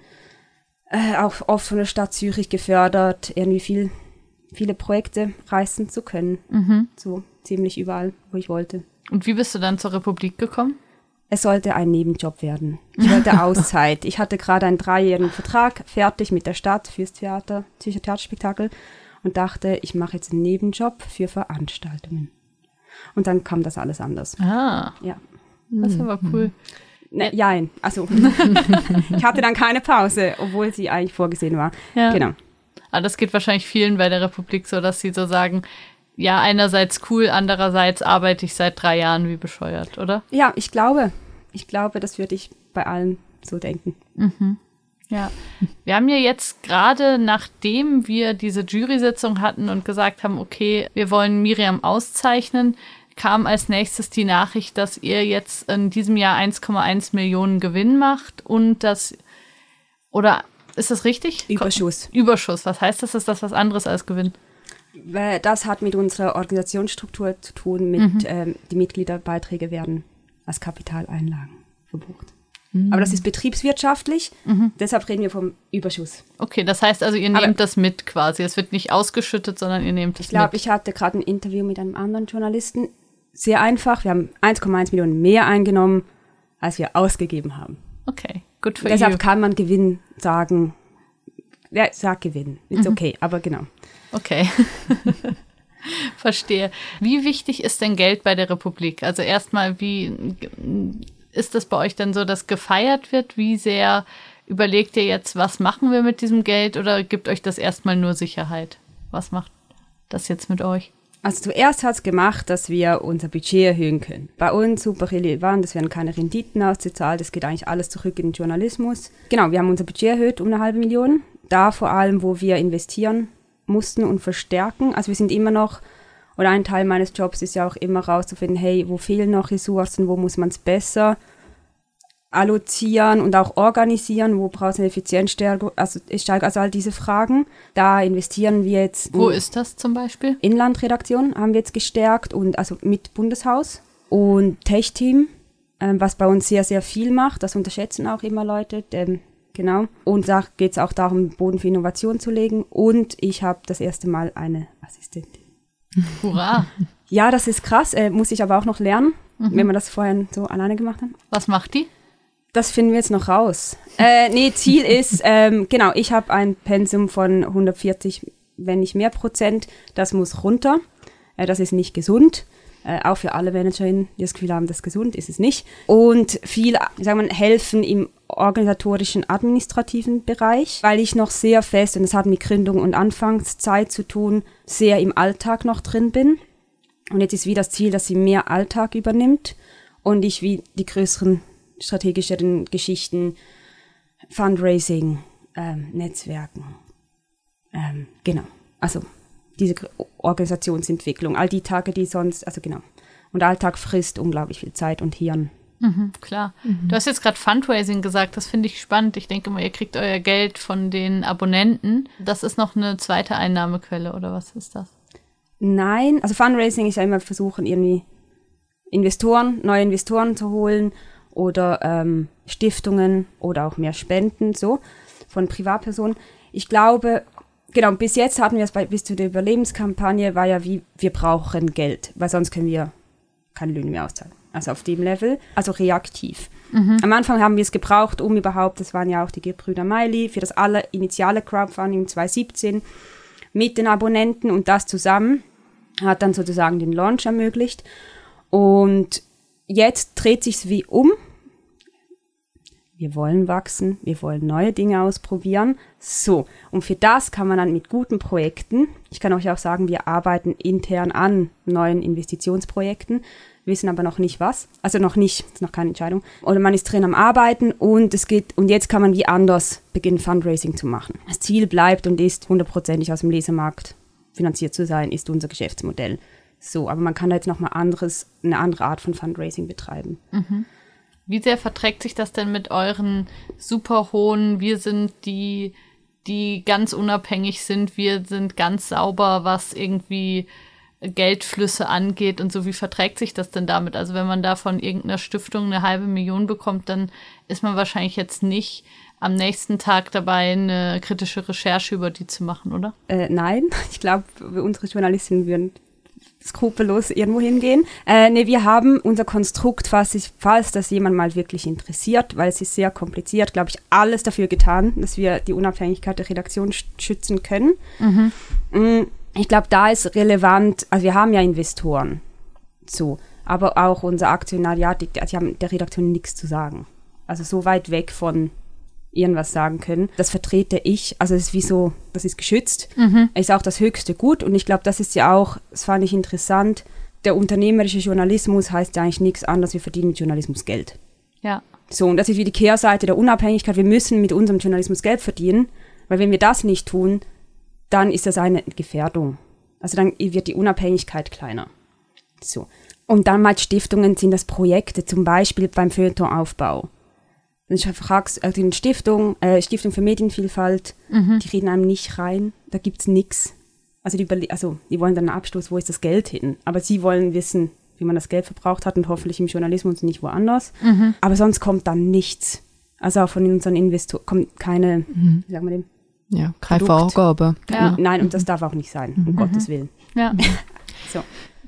äh, auch oft von der Stadt Zürich gefördert, irgendwie viel, viele Projekte reißen zu können. So ziemlich überall, wo ich wollte. Und wie bist du dann zur Republik gekommen? Es sollte ein Nebenjob werden. Ich wollte Auszeit. Ich hatte gerade einen dreijährigen Vertrag fertig mit der Stadt fürs Theater, Zürcher Theaterspektakel und dachte, ich mache jetzt einen Nebenjob für Veranstaltungen. Und dann kam das alles anders. Ah, Ja. das aber cool. Ne, jein. Also, ich hatte dann keine Pause, obwohl sie eigentlich vorgesehen war. Ja. Genau. Aber das geht wahrscheinlich vielen bei der Republik so, dass sie so sagen, ja, einerseits cool, andererseits arbeite ich seit drei Jahren wie bescheuert, oder? Ja, ich glaube, ich glaube, das würde ich bei allen so denken. Ja. Wir haben ja jetzt gerade, nachdem wir diese Jury-Sitzung hatten und gesagt haben, okay, wir wollen Miriam auszeichnen, kam als nächstes die Nachricht, dass ihr jetzt in diesem Jahr 1,1 Millionen Gewinn macht und das, oder ist das richtig? Überschuss. Überschuss. Was heißt das? Ist das was anderes als Gewinn? Das hat mit unserer Organisationsstruktur zu tun, mit ähm, die Mitgliederbeiträge werden als Kapitaleinlagen verbucht. Aber das ist betriebswirtschaftlich, deshalb reden wir vom Überschuss. Okay, das heißt also, ihr Aber- nehmt das mit quasi. Es wird nicht ausgeschüttet, sondern ihr nehmt es Ich glaube, mit. ich hatte gerade ein Interview mit einem anderen Journalisten. Sehr einfach, wir haben 1,1 Millionen mehr eingenommen, als wir ausgegeben haben. Okay, good for Deshalb you. kann man Gewinn sagen. Ja, sag Gewinn. Ist okay, aber genau. Okay. Verstehe. Wie wichtig ist denn Geld bei der Republik? Also erstmal, wie ist das bei euch denn so, dass gefeiert wird? Wie sehr überlegt ihr jetzt, was machen wir mit diesem Geld oder gibt euch das erstmal nur Sicherheit? Was macht das jetzt mit euch? Also zuerst hat es gemacht, dass wir unser Budget erhöhen können. Bei uns super relevant, es werden keine Renditen ausgezahlt, es geht eigentlich alles zurück in den Journalismus. Genau, wir haben unser Budget erhöht um eine halbe Million. Da vor allem, wo wir investieren, mussten und verstärken. Also wir sind immer noch, oder ein Teil meines Jobs ist ja auch immer rauszufinden, hey, wo fehlen noch Ressourcen, wo muss man es besser allozieren und auch organisieren, wo braucht es eine Effizienzsteigerung, also, also all diese Fragen. Da investieren wir jetzt. Wo ist das zum Beispiel? Inlandredaktion haben wir jetzt gestärkt und also mit Bundeshaus und Tech-Team, ähm, was bei uns sehr, sehr viel macht. Das unterschätzen auch immer Leute. Ähm, genau. Und da geht es auch darum, Boden für Innovation zu legen. Und ich habe das erste Mal eine Assistentin. Hurra! ja, das ist krass. Äh, muss ich aber auch noch lernen, mhm. wenn man das vorher so alleine gemacht hat. Was macht die? Das finden wir jetzt noch raus. Äh, nee, Ziel ist, ähm, genau, ich habe ein Pensum von 140, wenn nicht mehr Prozent. Das muss runter. Äh, das ist nicht gesund. Äh, auch für alle Managerinnen, die das Gefühl haben, das ist gesund, ist es nicht. Und viel, sagen wir, helfen im organisatorischen, administrativen Bereich, weil ich noch sehr fest, und das hat mit Gründung und Anfangszeit zu tun, sehr im Alltag noch drin bin. Und jetzt ist wie das Ziel, dass sie mehr Alltag übernimmt und ich wie die größeren strategischeren Geschichten, Fundraising, ähm, Netzwerken. Ähm, genau. Also diese Organisationsentwicklung, all die Tage, die sonst, also genau. Und Alltag frisst unglaublich viel Zeit und Hirn. Mhm, klar. Mhm. Du hast jetzt gerade Fundraising gesagt, das finde ich spannend. Ich denke mal, ihr kriegt euer Geld von den Abonnenten. Das ist noch eine zweite Einnahmequelle oder was ist das? Nein, also Fundraising ist ja immer versuchen, irgendwie Investoren, neue Investoren zu holen oder ähm, Stiftungen oder auch mehr Spenden, so von Privatpersonen. Ich glaube, genau, bis jetzt hatten wir es bei, bis zu der Überlebenskampagne, war ja wie, wir brauchen Geld, weil sonst können wir keine Löhne mehr auszahlen. Also auf dem Level, also reaktiv. Mhm. Am Anfang haben wir es gebraucht, um überhaupt, das waren ja auch die Gebrüder Miley, für das aller initiale Crowdfunding 2017 mit den Abonnenten und das zusammen hat dann sozusagen den Launch ermöglicht. Und jetzt dreht sich's wie um wir wollen wachsen, wir wollen neue Dinge ausprobieren. So, und für das kann man dann mit guten Projekten, ich kann euch auch sagen, wir arbeiten intern an neuen Investitionsprojekten, wissen aber noch nicht was, also noch nicht, ist noch keine Entscheidung. Oder man ist drin am Arbeiten und es geht, und jetzt kann man wie anders beginnen, Fundraising zu machen. Das Ziel bleibt und ist hundertprozentig aus dem Lesermarkt finanziert zu sein, ist unser Geschäftsmodell. So, aber man kann da jetzt nochmal anderes, eine andere Art von Fundraising betreiben. Mhm. Wie sehr verträgt sich das denn mit euren super hohen, wir sind die, die ganz unabhängig sind, wir sind ganz sauber, was irgendwie Geldflüsse angeht und so, wie verträgt sich das denn damit? Also wenn man da von irgendeiner Stiftung eine halbe Million bekommt, dann ist man wahrscheinlich jetzt nicht am nächsten Tag dabei, eine kritische Recherche über die zu machen, oder? Äh, nein, ich glaube, unsere Journalistinnen würden skrupellos irgendwo hingehen. Äh, nee, wir haben unser Konstrukt, falls, ich, falls das jemand mal wirklich interessiert, weil es ist sehr kompliziert, glaube ich, alles dafür getan, dass wir die Unabhängigkeit der Redaktion schützen können. Mhm. Mm, ich glaube, da ist relevant, also wir haben ja Investoren, so, aber auch unser Aktionariat, die, die haben der Redaktion nichts zu sagen. Also so weit weg von irgendwas sagen können. Das vertrete ich, also es ist wie so, das ist geschützt, mhm. ist auch das höchste Gut und ich glaube, das ist ja auch, das fand ich interessant, der unternehmerische Journalismus heißt ja eigentlich nichts anderes, wir verdienen mit Journalismus Geld. Ja. So, und das ist wie die Kehrseite der Unabhängigkeit, wir müssen mit unserem Journalismus Geld verdienen, weil wenn wir das nicht tun, dann ist das eine Gefährdung. Also dann wird die Unabhängigkeit kleiner. So. Und dann mal Stiftungen sind das Projekte, zum Beispiel beim Feuilletonaufbau. Wenn ich fragst, also in Stiftung, äh, Stiftung für Medienvielfalt, mhm. die reden einem nicht rein, da gibt's nix. Also die, also die wollen dann einen Abschluss, wo ist das Geld hin? Aber sie wollen wissen, wie man das Geld verbraucht hat und hoffentlich im Journalismus und nicht woanders. Mhm. Aber sonst kommt dann nichts. Also auch von unseren Investoren kommt keine, mhm. wie sagen wir dem? Ja, Vorgabe. Ja. Nein, und das darf auch nicht sein, um mhm. Gottes Willen. Ja. so.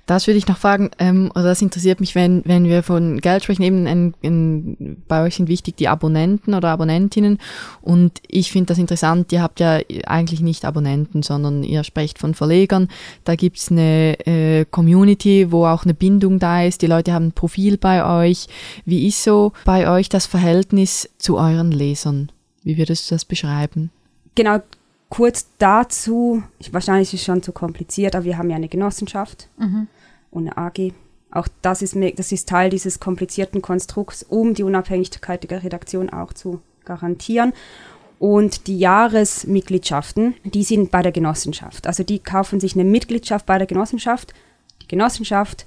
Das würde ich noch fragen, ähm, oder das interessiert mich, wenn, wenn wir von Geld sprechen, eben in, in, bei euch sind wichtig die Abonnenten oder Abonnentinnen und ich finde das interessant, ihr habt ja eigentlich nicht Abonnenten, sondern ihr sprecht von Verlegern, da gibt's eine äh, Community, wo auch eine Bindung da ist, die Leute haben ein Profil bei euch. Wie ist so bei euch das Verhältnis zu euren Lesern? Wie würdest du das beschreiben? Genau, kurz dazu, wahrscheinlich ist es schon zu kompliziert, aber wir haben ja eine Genossenschaft. Mhm und eine AG. Auch das ist, das ist Teil dieses komplizierten Konstrukts, um die Unabhängigkeit der Redaktion auch zu garantieren. Und die Jahresmitgliedschaften, die sind bei der Genossenschaft. Also die kaufen sich eine Mitgliedschaft bei der Genossenschaft. Die Genossenschaft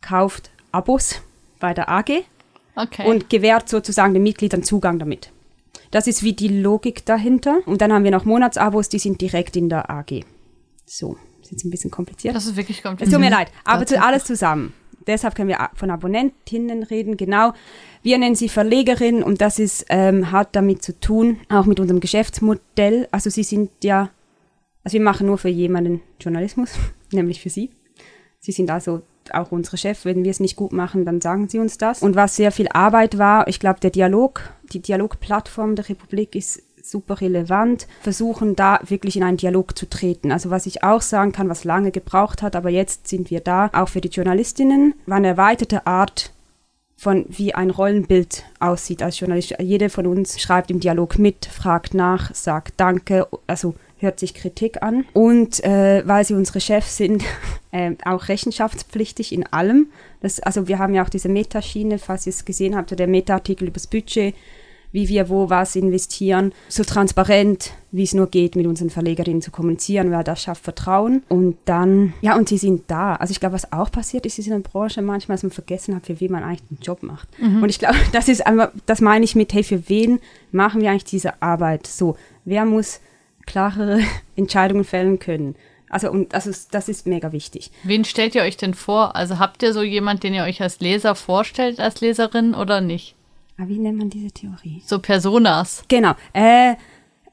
kauft Abos bei der AG Okay. und gewährt sozusagen den Mitgliedern Zugang damit. Das ist wie die Logik dahinter. Und dann haben wir noch Monatsabos, die sind direkt in der AG. So, ist jetzt ein bisschen kompliziert. das ist wirklich Es kompliziert. tut mir leid, aber zu, alles zusammen. Deshalb können wir von Abonnentinnen reden, genau. Wir nennen sie Verlegerin und das ist, ähm, hat damit zu tun, auch mit unserem Geschäftsmodell. Also sie sind ja, also wir machen nur für jemanden Journalismus, nämlich für sie. Sie sind also auch unsere Chefs. Wenn wir es nicht gut machen, dann sagen sie uns das. Und was sehr viel Arbeit war, ich glaube, der Dialog, die Dialogplattform der Republik ist super relevant, versuchen da wirklich in einen Dialog zu treten. Also was ich auch sagen kann, was lange gebraucht hat, aber jetzt sind wir da, auch für die Journalistinnen, war eine erweiterte Art von wie ein Rollenbild aussieht als Journalist. Jede von uns schreibt im Dialog mit, fragt nach, sagt Danke, also hört sich Kritik an. Und äh, weil sie unsere Chefs sind, äh, auch rechenschaftspflichtig in allem. Das, also wir haben ja auch diese Metaschiene, falls ihr es gesehen habt, der Meta-Artikel übers Budget, wie wir wo was investieren, so transparent, wie es nur geht, mit unseren Verlegerinnen zu kommunizieren, weil das schafft Vertrauen. Und dann, ja, und sie sind da. Also ich glaube, was auch passiert ist, ist in der Branche manchmal, dass man vergessen hat, für wen man eigentlich den Job macht. Und ich glaube, das ist einfach, das meine ich mit, hey, für wen machen wir eigentlich diese Arbeit? So, wer muss klarere Entscheidungen fällen können? Also, und das ist, das ist mega wichtig. Wen stellt ihr euch denn vor? Also habt ihr so jemand, den ihr euch als Leser vorstellt, als Leserin oder nicht? Aber wie nennt man diese Theorie? So Personas. Genau. Äh,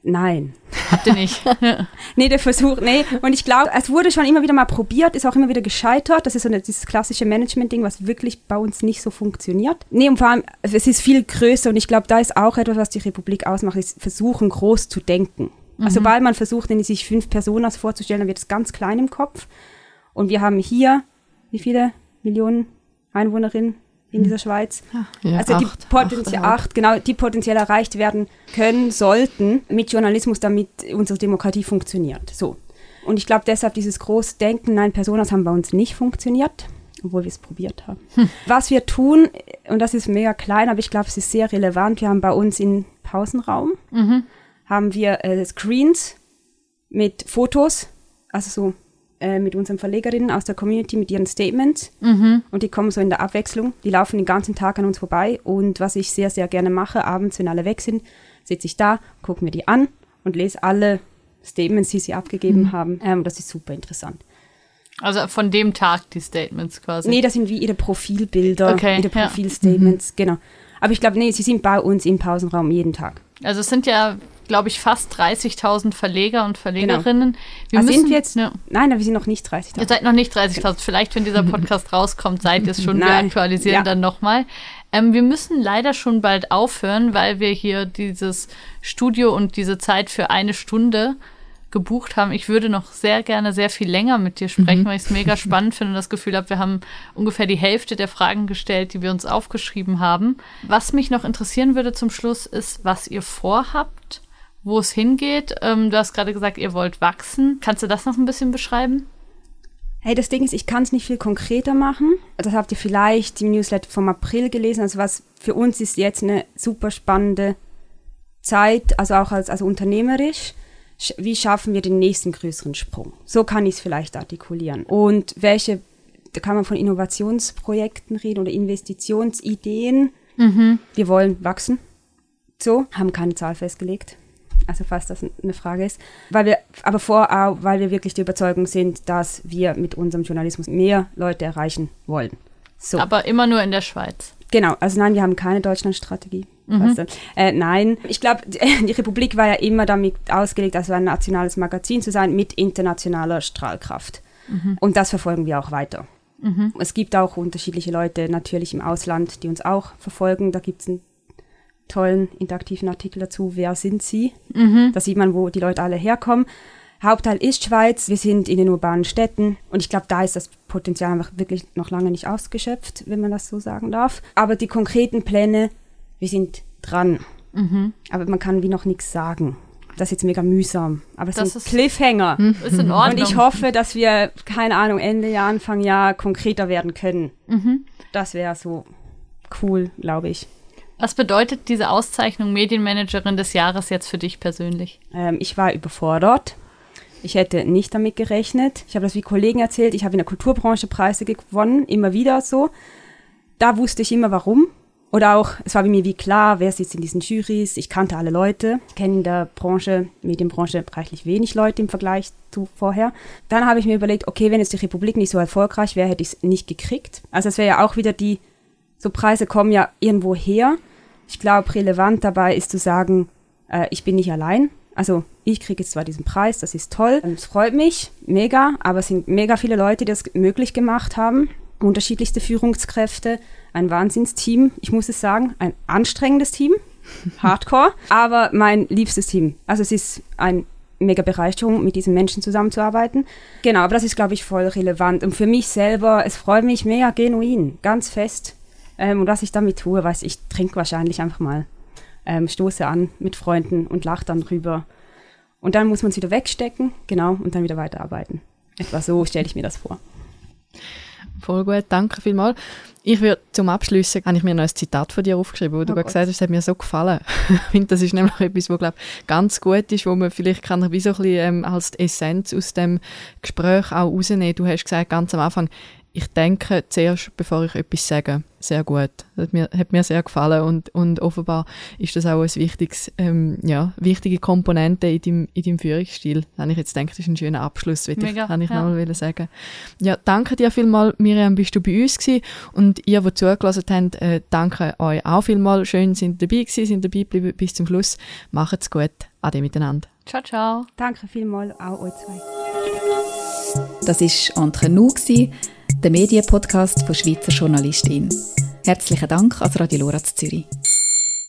nein. Habt ihr nicht? Nee, der Versuch, nee. Und ich glaube, es wurde schon immer wieder mal probiert, ist auch immer wieder gescheitert. Das ist so eine, dieses klassische Management-Ding, was wirklich bei uns nicht so funktioniert. Nee, und vor allem, es ist viel größer und ich glaube, da ist auch etwas, was die Republik ausmacht, ist versuchen, groß zu denken. Also, weil man versucht, sich fünf Personas vorzustellen, dann wird es ganz klein im Kopf. Und wir haben hier, wie viele Millionen Einwohnerinnen in dieser Schweiz? Ja, also die acht, potenziell achteinhalb. acht, genau, die potenziell erreicht werden können sollten mit Journalismus, damit unsere Demokratie funktioniert. So. Und ich glaube deshalb dieses Großdenken, nein, Personas haben bei uns nicht funktioniert, obwohl wir es probiert haben. Was wir tun, und das ist mega klein, aber ich glaube, es ist sehr relevant, wir haben bei uns im Pausenraum, haben wir äh, Screens mit Fotos, also so äh, mit unseren Verlegerinnen aus der Community mit ihren Statements und die kommen so in der Abwechslung. Die laufen den ganzen Tag an uns vorbei und was ich sehr, sehr gerne mache, abends, wenn alle weg sind, sitze ich da, gucke mir die an und lese alle Statements, die sie abgegeben haben. Ähm, das ist super interessant. Also von dem Tag die Statements quasi. Nee, das sind wie ihre Profilbilder, Okay, ihre ja. Profilstatements, genau. Aber ich glaube, nee, sie sind bei uns im Pausenraum jeden Tag. Also es sind ja, glaube ich, fast 30.000 Verleger und Verlegerinnen. Wir Ah, müssen, sind wir jetzt? Ja. Nein, wir sind noch nicht 30 Ihr seid noch nicht 30.000. Vielleicht, wenn dieser Podcast rauskommt, seid ihr es schon. Wir Nein. aktualisieren Ja. dann nochmal. Ähm, wir müssen leider schon bald aufhören, weil wir hier dieses Studio und diese Zeit für eine Stunde gebucht haben. Ich würde noch sehr gerne sehr viel länger mit dir sprechen, weil ich es mega spannend finde und das Gefühl habe, wir haben ungefähr die Hälfte der Fragen gestellt, die wir uns aufgeschrieben haben. Was mich noch interessieren würde zum Schluss ist, was ihr vorhabt, wo es hingeht. Ähm, du hast gerade gesagt, ihr wollt wachsen. Kannst du das noch ein bisschen beschreiben? Hey, das Ding ist, ich kann es nicht viel konkreter machen. Das habt ihr vielleicht im Newsletter vom April gelesen. Also was für uns ist jetzt eine super spannende Zeit, also auch als also unternehmerisch. Sch- Wie schaffen wir den nächsten größeren Sprung? So kann ich es vielleicht artikulieren. Und welche, da kann man von Innovationsprojekten reden oder Investitionsideen. Wir wollen wachsen. So, haben keine Zahl festgelegt. Also falls das eine Frage ist. Weil wir, aber vor, auch, weil wir wirklich die Überzeugung sind, dass wir mit unserem Journalismus mehr Leute erreichen wollen. So. Aber immer nur in der Schweiz. Genau, also nein, wir haben keine Deutschlandstrategie. Weißt du? äh, nein, ich glaube, die Republik war ja immer damit ausgelegt, also ein nationales Magazin zu sein mit internationaler Strahlkraft. Und das verfolgen wir auch weiter. Es gibt auch unterschiedliche Leute natürlich im Ausland, die uns auch verfolgen. Da gibt es einen tollen interaktiven Artikel dazu, wer sind sie? Da sieht man, wo die Leute alle herkommen. Hauptteil ist Schweiz, wir sind in den urbanen Städten und ich glaube, da ist das Potenzial einfach wirklich noch lange nicht ausgeschöpft, wenn man das so sagen darf. Aber die konkreten Pläne, wir sind dran. Aber man kann wie noch nichts sagen. Das ist jetzt mega mühsam. Aber es Das sind ist- Cliffhanger. Ist in Ordnung. Und ich hoffe, dass wir, keine Ahnung, Ende Jahr, Anfang Jahr konkreter werden können. Das wäre so cool, glaube ich. Was bedeutet diese Auszeichnung Medienmanagerin des Jahres jetzt für dich persönlich? Ähm, ich war überfordert. Ich hätte nicht damit gerechnet. Ich habe das wie Kollegen erzählt. Ich habe in der Kulturbranche Preise gewonnen, immer wieder so. Da wusste ich immer warum. Oder auch, es war mir wie klar, wer sitzt in diesen Juries. Ich kannte alle Leute. Ich kenne in der Branche, Medienbranche, reichlich wenig Leute im Vergleich zu vorher. Dann habe ich mir überlegt, okay, wenn jetzt die Republik nicht so erfolgreich wäre, hätte ich es nicht gekriegt. Also es wäre ja auch wieder die, so Preise kommen ja irgendwo her. Ich glaube, relevant dabei ist zu sagen, äh, ich bin nicht allein. Also ich kriege jetzt zwar diesen Preis, das ist toll, es freut mich, mega, aber es sind mega viele Leute, die das möglich gemacht haben. Unterschiedlichste Führungskräfte, ein Wahnsinnsteam, ich muss es sagen, ein anstrengendes Team, hardcore, aber mein liebstes Team. Also es ist ein mega Bereicherung, mit diesen Menschen zusammenzuarbeiten. Genau, aber das ist, glaube ich, voll relevant. Und für mich selber, es freut mich mega genuin, ganz fest. Ähm, und was ich damit tue, weiß ich, trinke wahrscheinlich einfach mal ähm, stoße an mit Freunden und lache dann drüber. Und dann muss man es wieder wegstecken, genau, und dann wieder weiterarbeiten. Etwa so stelle ich mir das vor. Voll gut, danke vielmals. Ich würde zum Abschluss, habe ich mir noch ein Zitat von dir aufgeschrieben, wo du oh gerade gesagt hast, es hat mir so gefallen. ich finde, das ist nämlich etwas, was, glaube ganz gut ist, wo man vielleicht kann wie so ein bisschen ähm, als Essenz aus dem Gespräch auch rausnehmen. Du hast gesagt, ganz am Anfang, ich denke zuerst, bevor ich etwas sage. Sehr gut. Das hat mir, hat mir sehr gefallen und, und offenbar ist das auch ein wichtiges, ähm, ja, wichtige Komponente in deinem, in deinem Führungsstil. Wenn ich jetzt denke, das ist ein schöner Abschluss, würde Mega, ich, kann ich ja. noch mal sagen. Ja, danke dir vielmals, Miriam, bist du bei uns gewesen und ihr, die zugelassen habt, äh, danke euch auch vielmals. Schön, sind dabei gewesen, sind dabei geblieben bis zum Schluss. Macht's gut. Ade miteinander. Ciao, ciao. Danke vielmals auch euch zwei. Das war Entre nous, der Medienpodcast von Schweizer Journalistin. Herzlichen Dank an Radio Loratz Zürich.